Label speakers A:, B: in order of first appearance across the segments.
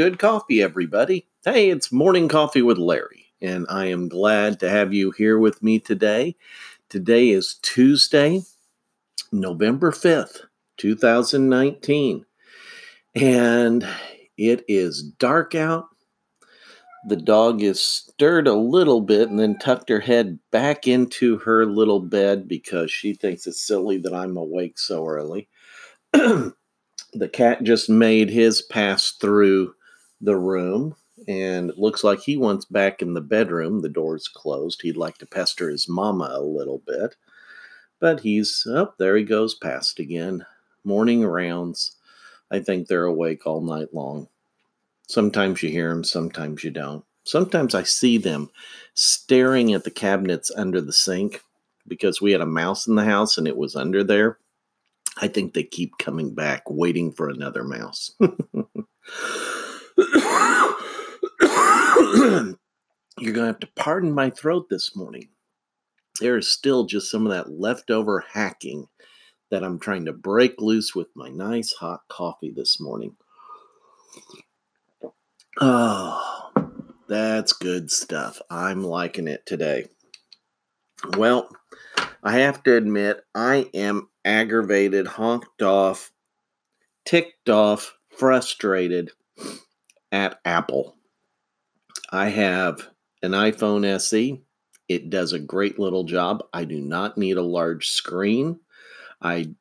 A: good coffee, everybody. Hey, it's Morning Coffee with Larry, and I am glad to have you here with me today. Today is Tuesday, November 5th, 2019, and it is dark out. The dog is stirred a little bit and then tucked her head back into her little bed because she thinks it's silly that I'm awake so early. the cat just made his pass through the room and looks like he wants back in the bedroom. The door's closed. He'd like to pester his mama a little bit. But he's up oh, there he goes past again. Morning rounds. I think they're awake all night long. Sometimes you hear them, sometimes you don't. Sometimes I see them staring at the cabinets under the sink because we had a mouse in the house and it was under there. I think they keep coming back, waiting for another mouse. You're going to have to pardon my throat this morning. There is still just some of that leftover hacking that I'm trying to break loose with my nice hot coffee this morning. Oh, that's good stuff. I'm liking it today. Well, I have to admit, I am aggravated, honked off, ticked off, frustrated at Apple. I have an iPhone SE. It does a great little job. I do not need a large screen. I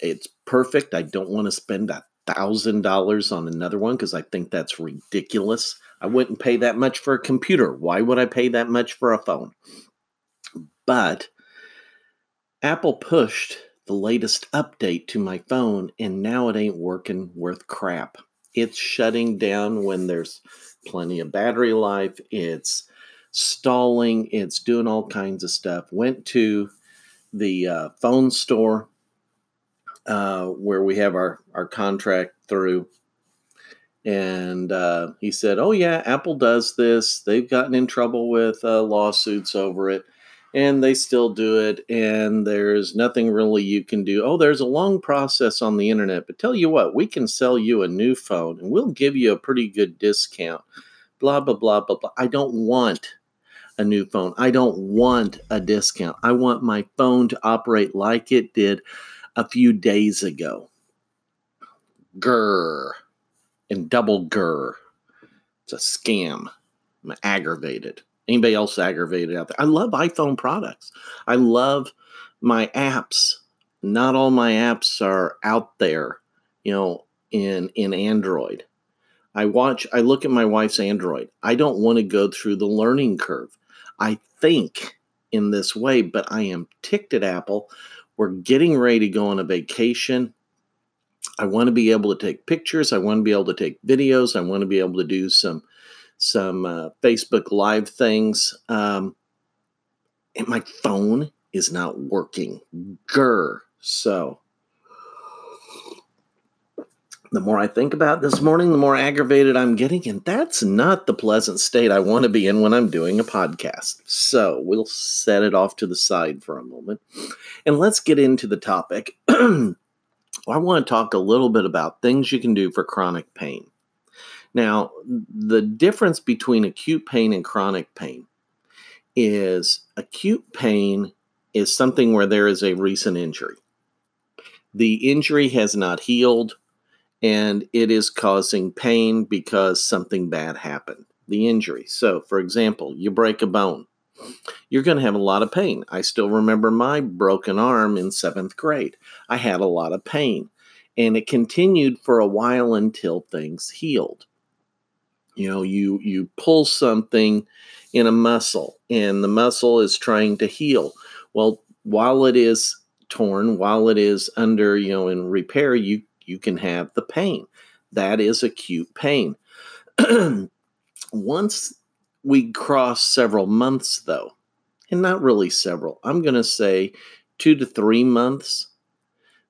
A: it's perfect. I don't want to spend a thousand dollars on another one because I think that's ridiculous. I wouldn't pay that much for a computer. Why would I pay that much for a phone? But Apple pushed the latest update to my phone, and now it ain't working worth crap. It's shutting down when there's plenty of battery life. It's stalling. It's doing all kinds of stuff. Went to the uh, phone store uh, where we have our, our contract through. And uh, he said, Oh, yeah, Apple does this. They've gotten in trouble with uh, lawsuits over it and they still do it and there's nothing really you can do. Oh there's a long process on the internet but tell you what we can sell you a new phone and we'll give you a pretty good discount. Blah blah blah blah blah. I don't want a new phone. I don't want a discount. I want my phone to operate like it did a few days ago. Grr. And double grr. It's a scam. I'm aggravated Anybody else aggravated out there? I love iPhone products. I love my apps. Not all my apps are out there, you know, in in Android. I watch I look at my wife's Android. I don't want to go through the learning curve. I think in this way, but I am ticked at Apple. We're getting ready to go on a vacation. I want to be able to take pictures. I want to be able to take videos. I want to be able to do some some uh, Facebook Live things. Um, and my phone is not working. Grr. So the more I think about this morning, the more aggravated I'm getting. And that's not the pleasant state I want to be in when I'm doing a podcast. So we'll set it off to the side for a moment. And let's get into the topic. I want to talk a little bit about things you can do for chronic pain. Now, the difference between acute pain and chronic pain is acute pain is something where there is a recent injury. The injury has not healed and it is causing pain because something bad happened. The injury. So, for example, you break a bone, you're going to have a lot of pain. I still remember my broken arm in seventh grade. I had a lot of pain and it continued for a while until things healed you know you you pull something in a muscle and the muscle is trying to heal. Well while it is torn while it is under you know in repair you you can have the pain. That is acute pain. Once we cross several months though and not really several i'm going to say 2 to 3 months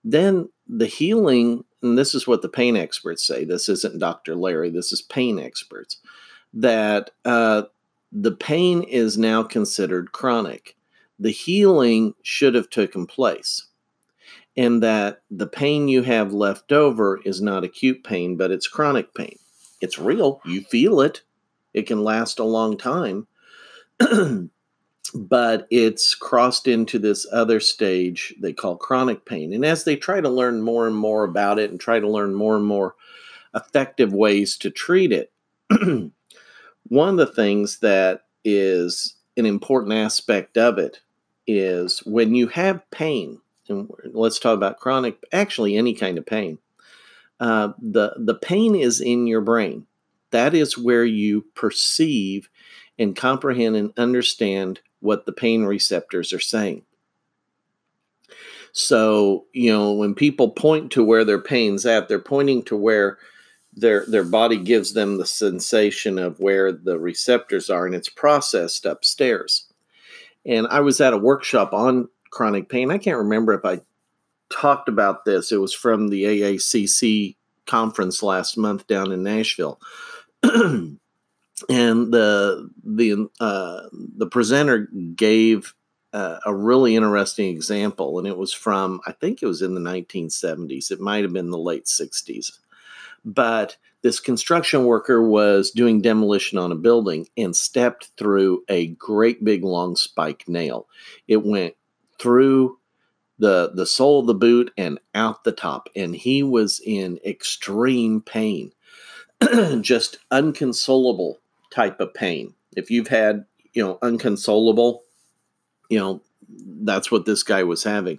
A: then the healing and this is what the pain experts say. This isn't Dr. Larry, this is pain experts, that uh, the pain is now considered chronic. The healing should have taken place. And that the pain you have left over is not acute pain, but it's chronic pain. It's real. You feel it. It can last a long time. but it's crossed into this other stage they call chronic pain. And as they try to learn more and more about it and try to learn more and more effective ways to treat it, one of the things that is an important aspect of it is when you have pain, and let's talk about chronic, actually any kind of pain. Uh, the the pain is in your brain. That is where you perceive and comprehend and understand what the pain receptors are saying. So, you know, when people point to where their pain's at, they're pointing to where their their body gives them the sensation of where the receptors are and it's processed upstairs. And I was at a workshop on chronic pain. I can't remember if I talked about this. It was from the AACC conference last month down in Nashville. and the the uh, the presenter gave uh, a really interesting example, and it was from I think it was in the 1970s. It might have been the late 60s, but this construction worker was doing demolition on a building and stepped through a great big long spike nail. It went through the the sole of the boot and out the top and he was in extreme pain just unconsolable type of pain. If you've had you know unconsolable you know that's what this guy was having.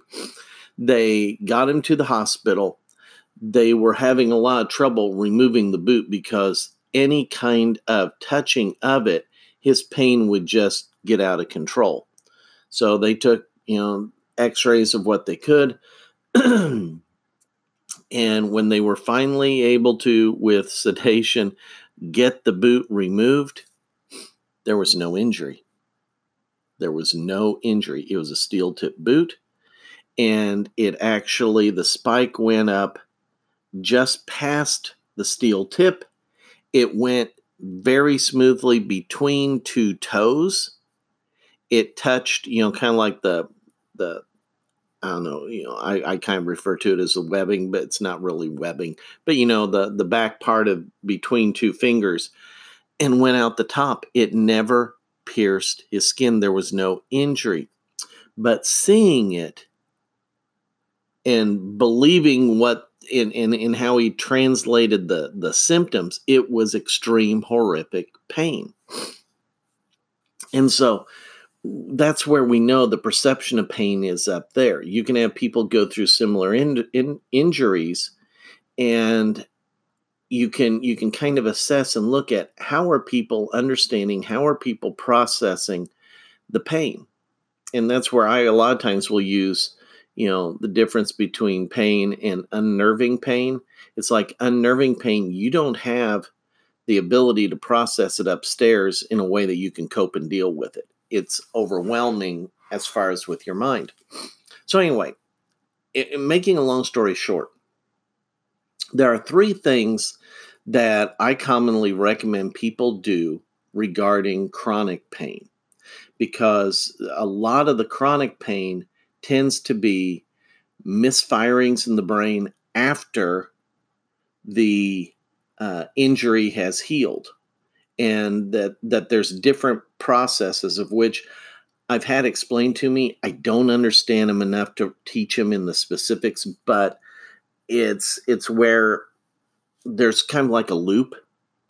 A: They got him to the hospital. They were having a lot of trouble removing the boot because any kind of touching of it his pain would just get out of control. So they took you know x-rays of what they could. And when they were finally able to with sedation get the boot removed there was no injury. There was no injury. It was a steel tip boot and it actually the spike went up just past the steel tip. It went very smoothly between two toes. It touched you know kind of like the the I don't know, you know, I, I kind of refer to it as a webbing, but it's not really webbing. But you know, the the back part of between two fingers and went out the top. It never pierced his skin. There was no injury. But seeing it and believing what in, in, in how he translated the, the symptoms, it was extreme horrific pain. And so that's where we know the perception of pain is up there. You can have people go through similar in, in, injuries, and you can you can kind of assess and look at how are people understanding, how are people processing the pain, and that's where I a lot of times will use you know the difference between pain and unnerving pain. It's like unnerving pain. You don't have the ability to process it upstairs in a way that you can cope and deal with it it's overwhelming as far as with your mind. So, anyway, making a long story short, there are three things that I commonly recommend people do regarding chronic pain because a lot of the chronic pain tends to be misfirings in the brain after the uh, injury has healed and that that there's different processes of which I've had explained to me. I don't understand them enough to teach them in the specifics, but it's it's where there's kind of like a loop,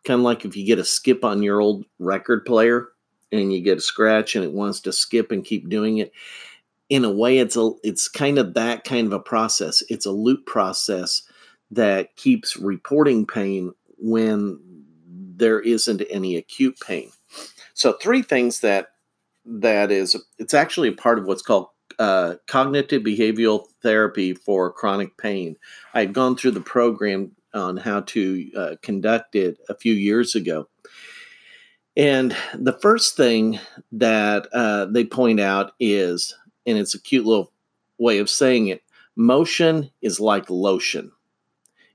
A: kind of like if you get a skip on your old record player and you get a scratch and it wants to skip and keep doing it. In a way, it's a it's kind of that kind of a process. It's a loop process that keeps reporting pain when there isn't any acute pain. So three things that that is it's actually a part of what's called uh, cognitive behavioral therapy for chronic pain. I had gone through the program on how to uh, conduct it a few years ago. And the first thing that uh, they point out is, and it's a cute little way of saying it motion is like lotion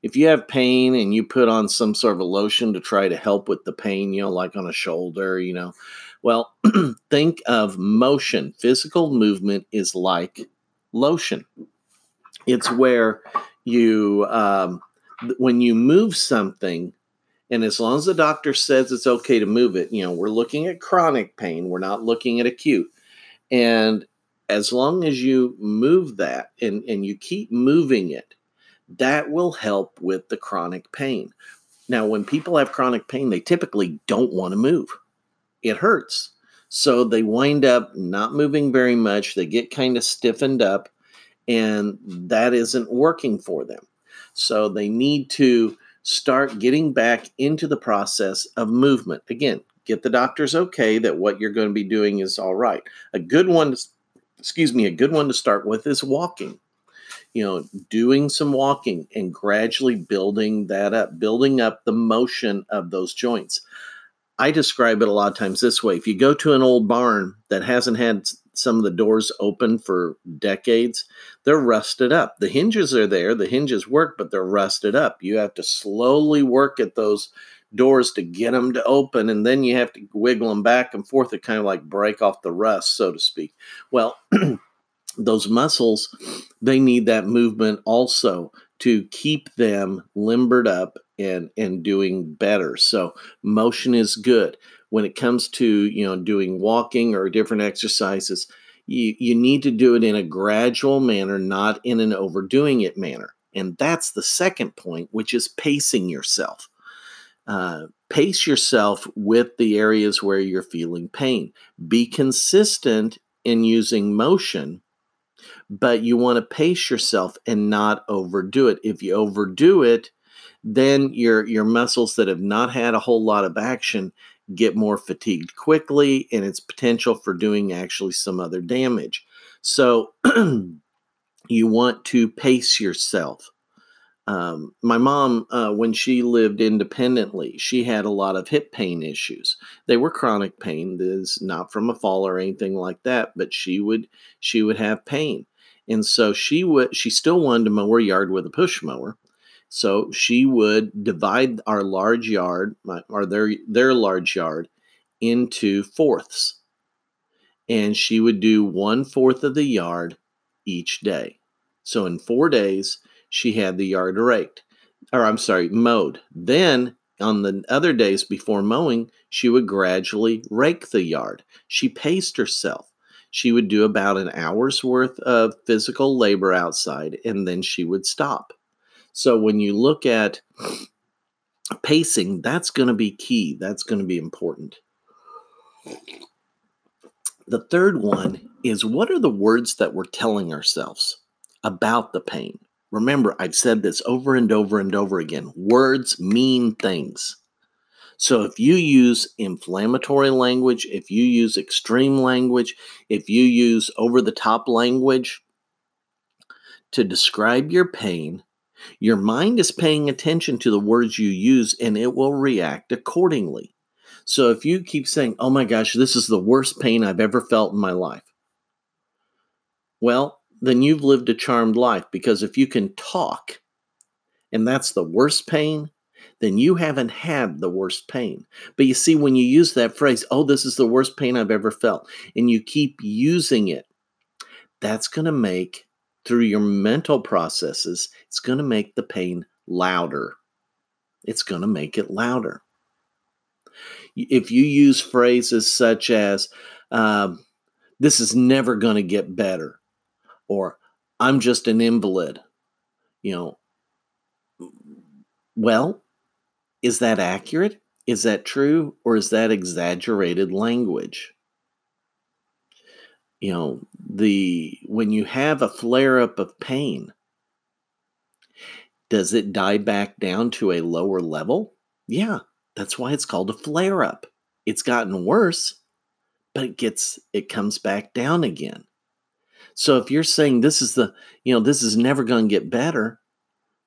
A: if you have pain and you put on some sort of a lotion to try to help with the pain, you know, like on a shoulder, you know, well, think of motion. Physical movement is like lotion. It's where you, um, when you move something And as long as the doctor says it's okay to move it, you know, we're looking at chronic pain, we're not looking at acute. And as long as you move that and, and you keep moving it, that will help with the chronic pain. Now, when people have chronic pain, they typically don't want to move. It hurts. So they wind up not moving very much. They get kind of stiffened up, and that isn't working for them. So they need to start getting back into the process of movement. Again, get the doctor's okay that what you're going to be doing is all right. A good one, excuse me, a good one to start with is walking. You know, doing some walking and gradually building that up, building up the motion of those joints. I describe it a lot of times this way. If you go to an old barn that hasn't had some of the doors open for decades, they're rusted up. The hinges are there, the hinges work, but they're rusted up. You have to slowly work at those doors to get them to open, and then you have to wiggle them back and forth to kind of like break off the rust, so to speak. Well, those muscles, they need that movement also to keep them limbered up and and doing better. So motion is good. When it comes to you know doing walking or different exercises you, you need to do it in a gradual manner not in an overdoing it manner. And that's the second point which is pacing yourself. Uh, pace yourself with the areas where you're feeling pain. Be consistent in using motion but you want to pace yourself and not overdo it if you overdo it then your your muscles that have not had a whole lot of action get more fatigued quickly and its potential for doing actually some other damage. So you want to pace yourself. Um, my mom, uh, when she lived independently, she had a lot of hip pain issues. They were chronic pain. This not from a fall or anything like that, but she would she would have pain, and so she would she still wanted to mow her yard with a push mower, so she would divide our large yard, or their their large yard, into fourths, and she would do one fourth of the yard each day. So in four days, she had the yard raked, or I'm sorry, mowed. Then on the other days before mowing, she would gradually rake the yard. She paced herself. She would do about an hour's worth of physical labor outside, and then she would stop. So when you look at pacing, that's going to be key. That's going to be important. The third one is what are the words that we're telling ourselves about the pain? Remember, I've said this over and over and over again words mean things. So if you use inflammatory language, if you use extreme language, if you use over the top language to describe your pain, your mind is paying attention to the words you use and it will react accordingly. So if you keep saying, oh my gosh, this is the worst pain I've ever felt in my life, well, then you've lived a charmed life because if you can talk and that's the worst pain, then you haven't had the worst pain. But you see, when you use that phrase, oh, this is the worst pain I've ever felt, and you keep using it, that's going to make through your mental processes, it's going to make the pain louder. It's going to make it louder. If you use phrases such as, uh, this is never going to get better, or I'm just an invalid, you know, well, is that accurate? Is that true? Or is that exaggerated language? you know the when you have a flare up of pain does it die back down to a lower level yeah that's why it's called a flare up it's gotten worse but it gets it comes back down again so if you're saying this is the you know this is never going to get better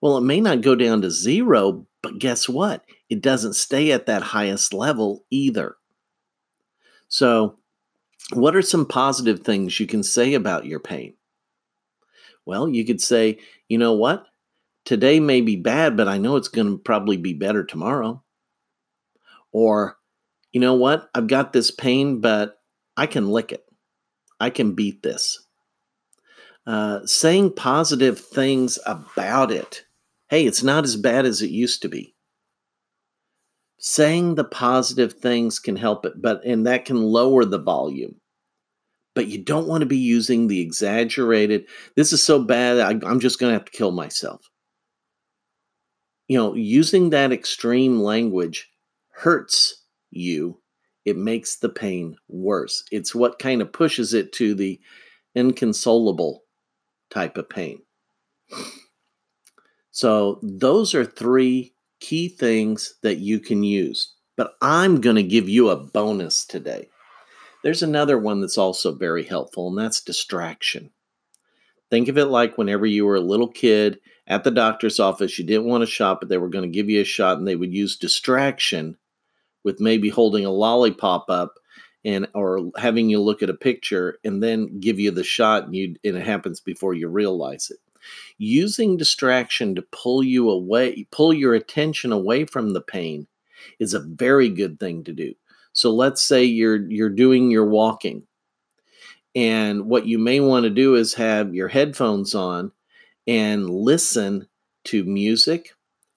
A: well it may not go down to zero but guess what it doesn't stay at that highest level either so what are some positive things you can say about your pain? Well, you could say, you know what? Today may be bad, but I know it's going to probably be better tomorrow. Or, you know what? I've got this pain, but I can lick it. I can beat this. Uh, saying positive things about it. Hey, it's not as bad as it used to be. saying the positive things can help it, but and that can lower the volume. But you don't want to be using the exaggerated, this is so bad, I, I'm just going to have to kill myself. You know, using that extreme language hurts you. It makes the pain worse. It's what kind of pushes it to the inconsolable type of pain. So, those are three key things that you can use. But I'm going to give you a bonus today. There's another one that's also very helpful, and that's distraction. Think of it like whenever you were a little kid at the doctor's office, you didn't want a shot, but they were going to give you a shot, and they would use distraction with maybe holding a lollipop up and or having you look at a picture and then give you the shot and you and it happens before you realize it using distraction to pull you away, pull your attention away from the pain is a very good thing to do. So let's say you're you're doing your walking and what you may want to do is have your headphones on and listen to music,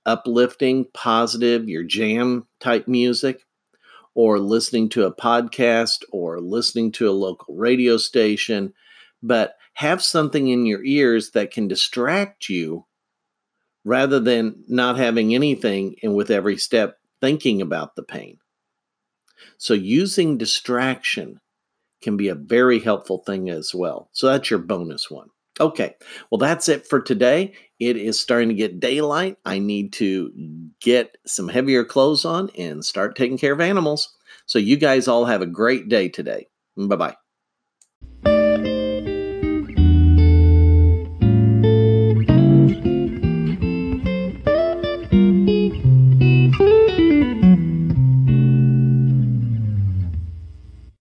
A: uplifting, positive, your jam type music or listening to a podcast or listening to a local radio station, but have something in your ears that can distract you rather than not having anything and with every step thinking about the pain. So, using distraction can be a very helpful thing as well. So, that's your bonus one. Okay, well, that's it for today. It is starting to get daylight. I need to get some heavier clothes on and start taking care of animals. So, you guys all have a great day today. Bye bye.